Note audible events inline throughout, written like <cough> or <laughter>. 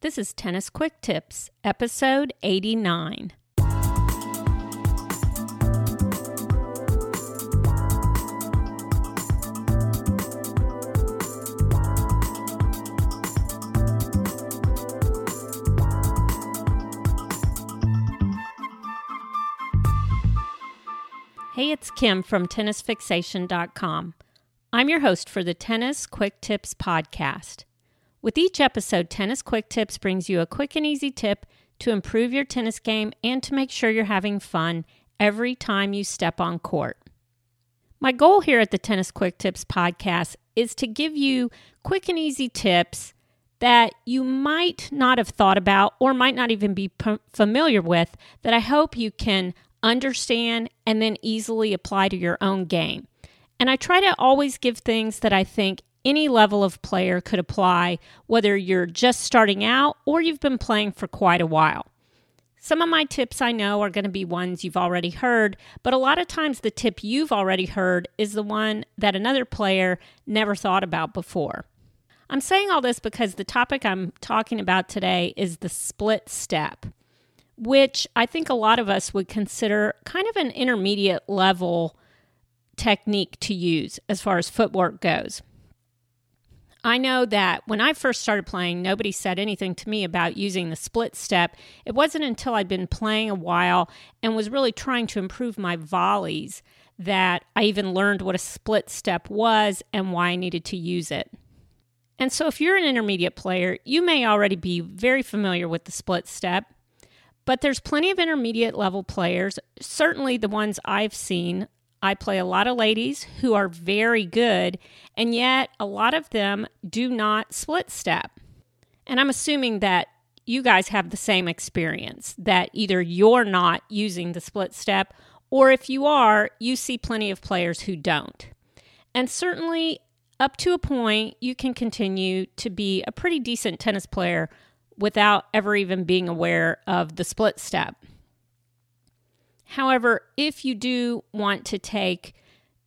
This is Tennis Quick Tips, episode 89. Hey, it's Kim from tennisfixation.com. I'm your host for the Tennis Quick Tips podcast. With each episode, Tennis Quick Tips brings you a quick and easy tip to improve your tennis game and to make sure you're having fun every time you step on court. My goal here at the Tennis Quick Tips podcast is to give you quick and easy tips that you might not have thought about or might not even be p- familiar with that I hope you can understand and then easily apply to your own game. And I try to always give things that I think any level of player could apply, whether you're just starting out or you've been playing for quite a while. Some of my tips I know are going to be ones you've already heard, but a lot of times the tip you've already heard is the one that another player never thought about before. I'm saying all this because the topic I'm talking about today is the split step, which I think a lot of us would consider kind of an intermediate level technique to use as far as footwork goes. I know that when I first started playing, nobody said anything to me about using the split step. It wasn't until I'd been playing a while and was really trying to improve my volleys that I even learned what a split step was and why I needed to use it. And so, if you're an intermediate player, you may already be very familiar with the split step, but there's plenty of intermediate level players, certainly the ones I've seen I play a lot of ladies who are very good, and yet a lot of them do not split step. And I'm assuming that you guys have the same experience that either you're not using the split step, or if you are, you see plenty of players who don't. And certainly, up to a point, you can continue to be a pretty decent tennis player without ever even being aware of the split step. However, if you do want to take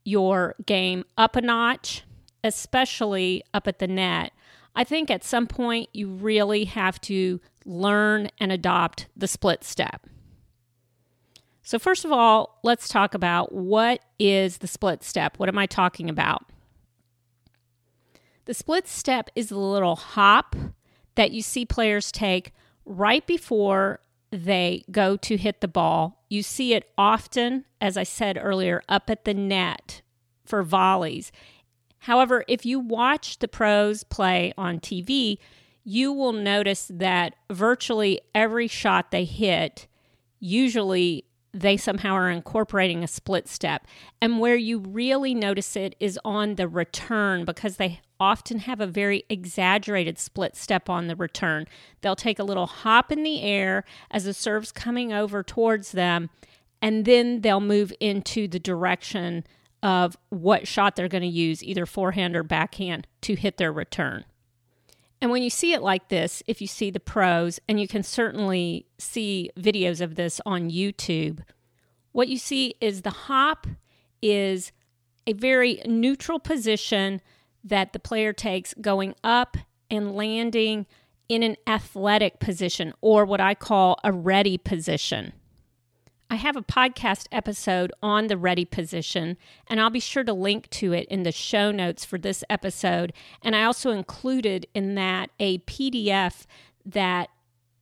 your game up a notch, especially up at the net, I think at some point you really have to learn and adopt the split step. So, first of all, let's talk about what is the split step? What am I talking about? The split step is the little hop that you see players take right before they go to hit the ball. You see it often, as I said earlier, up at the net for volleys. However, if you watch the pros play on TV, you will notice that virtually every shot they hit, usually they somehow are incorporating a split step. And where you really notice it is on the return because they often have a very exaggerated split step on the return. They'll take a little hop in the air as the serve's coming over towards them, and then they'll move into the direction of what shot they're going to use, either forehand or backhand, to hit their return. And when you see it like this, if you see the pros, and you can certainly see videos of this on YouTube, what you see is the hop is a very neutral position that the player takes going up and landing in an athletic position or what I call a ready position. I have a podcast episode on the ready position, and I'll be sure to link to it in the show notes for this episode. And I also included in that a PDF that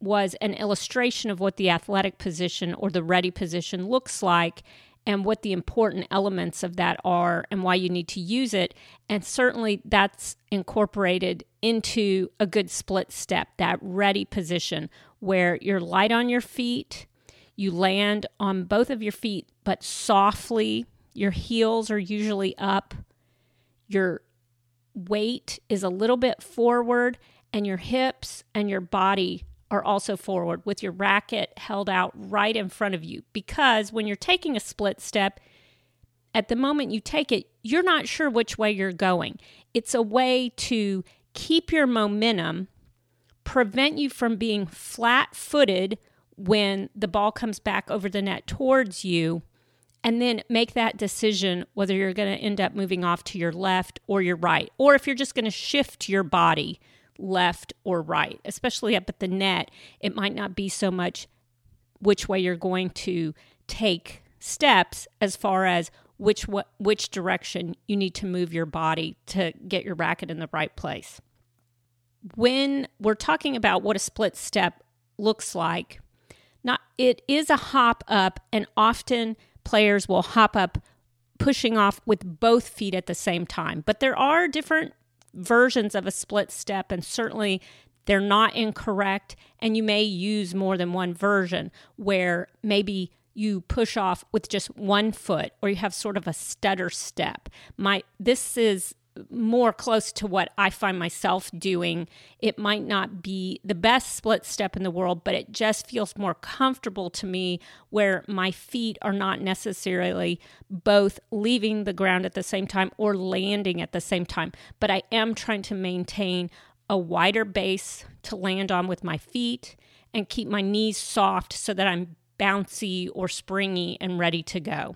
was an illustration of what the athletic position or the ready position looks like and what the important elements of that are and why you need to use it. And certainly that's incorporated into a good split step, that ready position where you're light on your feet, you land on both of your feet, but softly. Your heels are usually up. Your weight is a little bit forward, and your hips and your body are also forward with your racket held out right in front of you. Because when you're taking a split step, at the moment you take it, you're not sure which way you're going. It's a way to keep your momentum, prevent you from being flat footed when the ball comes back over the net towards you, and then make that decision whether you're going to end up moving off to your left or your right, or if you're just going to shift your body left or right, especially up at the net. It might not be so much which way you're going to take steps as far as which which direction you need to move your body to get your racket in the right place. When we're talking about what a split step looks like, not it is a hop up and often players will hop up pushing off with both feet at the same time. But there are different versions of a split step and certainly they're not incorrect and you may use more than one version where maybe you push off with just one foot or you have sort of a stutter step. My this is more close to what I find myself doing. It might not be the best split step in the world, but it just feels more comfortable to me where my feet are not necessarily both leaving the ground at the same time or landing at the same time. But I am trying to maintain a wider base to land on with my feet and keep my knees soft so that I'm bouncy or springy and ready to go.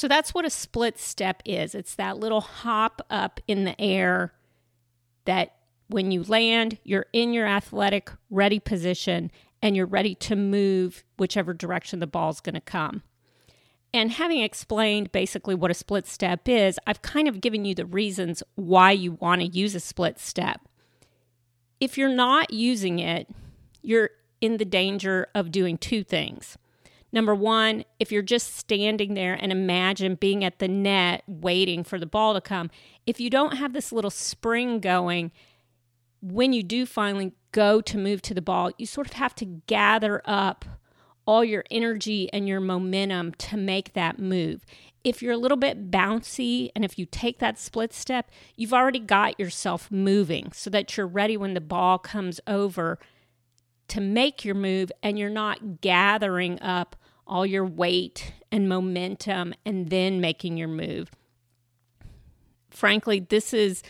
So that's what a split step is it's that little hop up in the air that when you land, you're in your athletic ready position and you're ready to move whichever direction the ball's going to come. And having explained basically what a split step is, I've kind of given you the reasons why you want to use a split step. If you're not using it, you're in the danger of doing two things. Number one, if you're just standing there and imagine being at the net waiting for the ball to come, if you don't have this little spring going, when you do finally go to move to the ball, you sort of have to gather up all your energy and your momentum to make that move. If you're a little bit bouncy and if you take that split step, you've already got yourself moving so that you're ready when the ball comes over to make your move and you're not gathering up all your weight and momentum and then making your move. Frankly, this is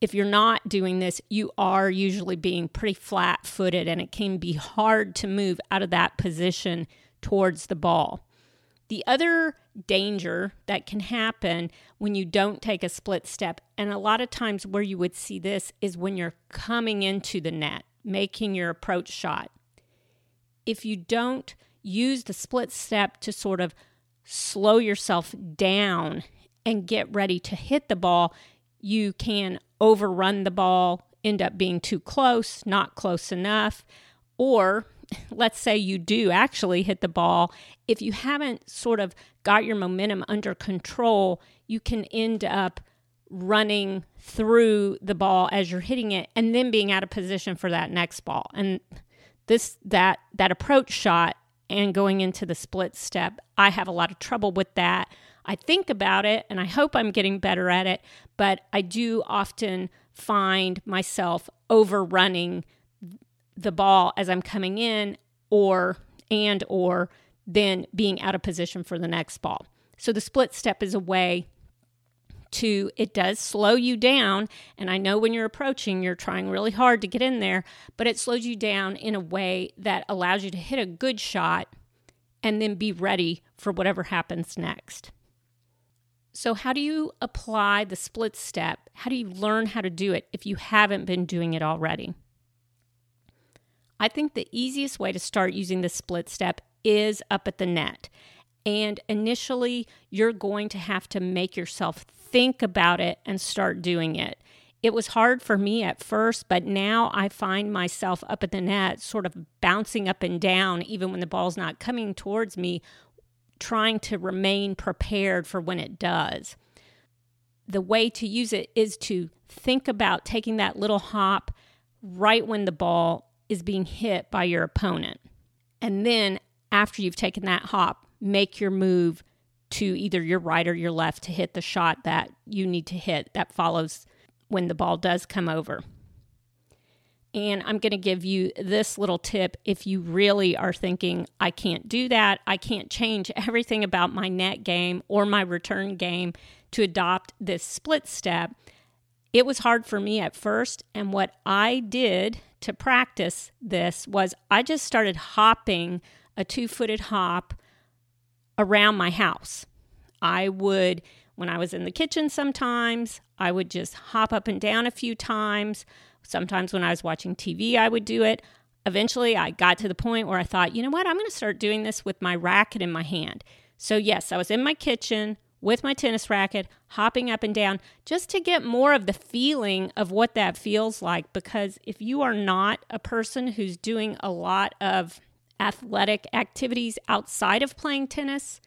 if you're not doing this, you are usually being pretty flat footed and it can be hard to move out of that position towards the ball. The other danger that can happen when you don't take a split step, and a lot of times where you would see this is when you're coming into the net, making your approach shot. If you don't use the split step to sort of slow yourself down and get ready to hit the ball, you can overrun the ball, end up being too close, not close enough, or let's say you do actually hit the ball, if you haven't sort of got your momentum under control, you can end up running through the ball as you're hitting it and then being out of position for that next ball. And this that that approach shot and going into the split step, I have a lot of trouble with that. I think about it and I hope I'm getting better at it, but I do often find myself overrunning the ball as I'm coming in or and or then being out of position for the next ball. So the split step is a way to it does slow you down and I know when you're approaching you're trying really hard to get in there, but it slows you down in a way that allows you to hit a good shot and then be ready for whatever happens next. So, how do you apply the split step? How do you learn how to do it if you haven't been doing it already? I think the easiest way to start using the split step is up at the net. And initially, you're going to have to make yourself think about it and start doing it. It was hard for me at first, but now I find myself up at the net, sort of bouncing up and down, even when the ball's not coming towards me, trying to remain prepared for when it does. The way to use it is to think about taking that little hop right when the ball is being hit by your opponent. And then after you've taken that hop, make your move to either your right or your left to hit the shot that you need to hit that follows when the ball does come over. And I'm going to give you this little tip if you really are thinking, I can't do that. I can't change everything about my net game or my return game to adopt this split step. It was hard for me at first. And what I did to practice this was I just started hopping a two footed hop around my house. I would, when I was in the kitchen sometimes, I would just hop up and down a few times. Sometimes when I was watching TV, I would do it. Eventually, I got to the point where I thought, you know what, I'm going to start doing this with my racket in my hand. So, yes, I was in my kitchen with my tennis racket, hopping up and down just to get more of the feeling of what that feels like. Because if you are not a person who's doing a lot of athletic activities outside of playing tennis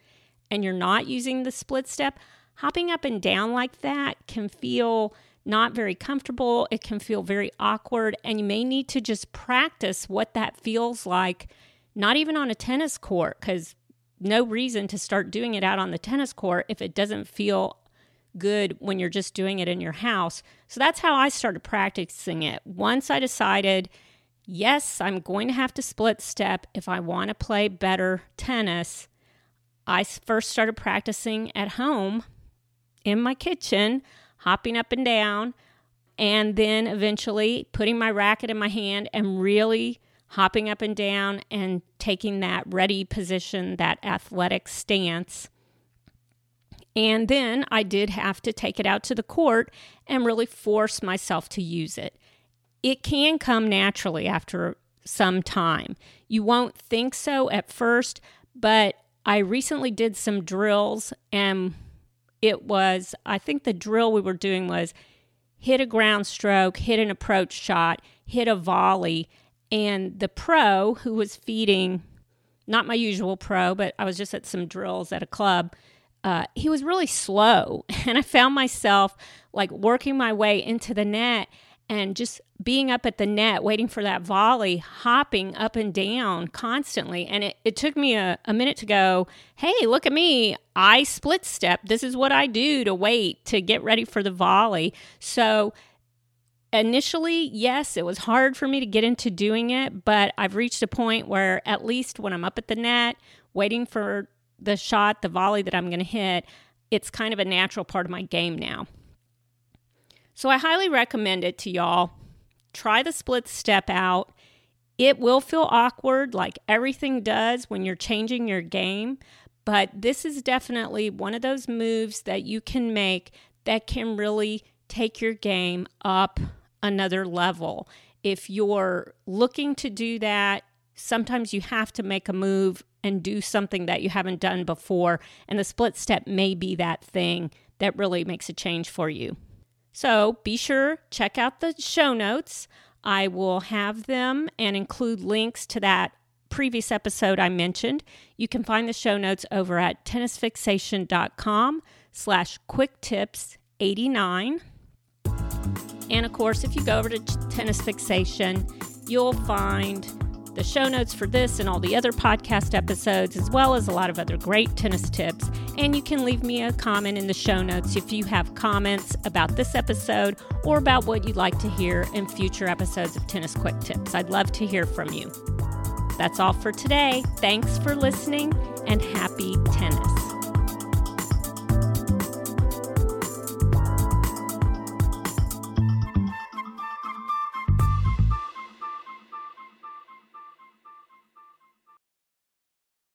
and you're not using the split step, hopping up and down like that can feel not very comfortable. It can feel very awkward, and you may need to just practice what that feels like, not even on a tennis court, because no reason to start doing it out on the tennis court if it doesn't feel good when you're just doing it in your house. So that's how I started practicing it. Once I decided, yes, I'm going to have to split step if I want to play better tennis, I first started practicing at home in my kitchen, hopping up and down, and then eventually putting my racket in my hand and really hopping up and down and taking that ready position, that athletic stance. And then I did have to take it out to the court and really force myself to use it. It can come naturally after some time. You won't think so at first, but I recently did some drills and it was, I think the drill we were doing was hit a ground stroke, hit an approach shot, hit a volley, and the pro who was feeding, not my usual pro, but I was just at some drills at a club. Uh, he was really slow, <laughs> and I found myself like working my way into the net and just being up at the net, waiting for that volley, hopping up and down constantly. And it, it took me a, a minute to go, hey, look at me. I split step. This is what I do to wait to get ready for the volley. So initially, yes, it was hard for me to get into doing it, but I've reached a point where at least when I'm up at the net, waiting for the shot, the volley that I'm going to hit, it's kind of a natural part of my game now. So I highly recommend it to y'all. Try the split step out. It will feel awkward like everything does when you're changing your game, but this is definitely one of those moves that you can make that can really take your game up another level. If you're looking to do that, sometimes you have to make a move and do something that you haven't done before, and the split step may be that thing that really makes a change for you. So be sure check out the show notes. I will have them and include links to that previous episode I mentioned. You can find the show notes over at tennisfixation.com slash quick tips 89. And of course, if you go over to Tennis Fixation, you'll find the show notes for this and all the other podcast episodes, as well as a lot of other great tennis tips. And you can leave me a comment in the show notes if you have comments about this episode or about what you'd like to hear in future episodes of Tennis Quick Tips. I'd love to hear from you. That's all for today. Thanks for listening and happy tennis.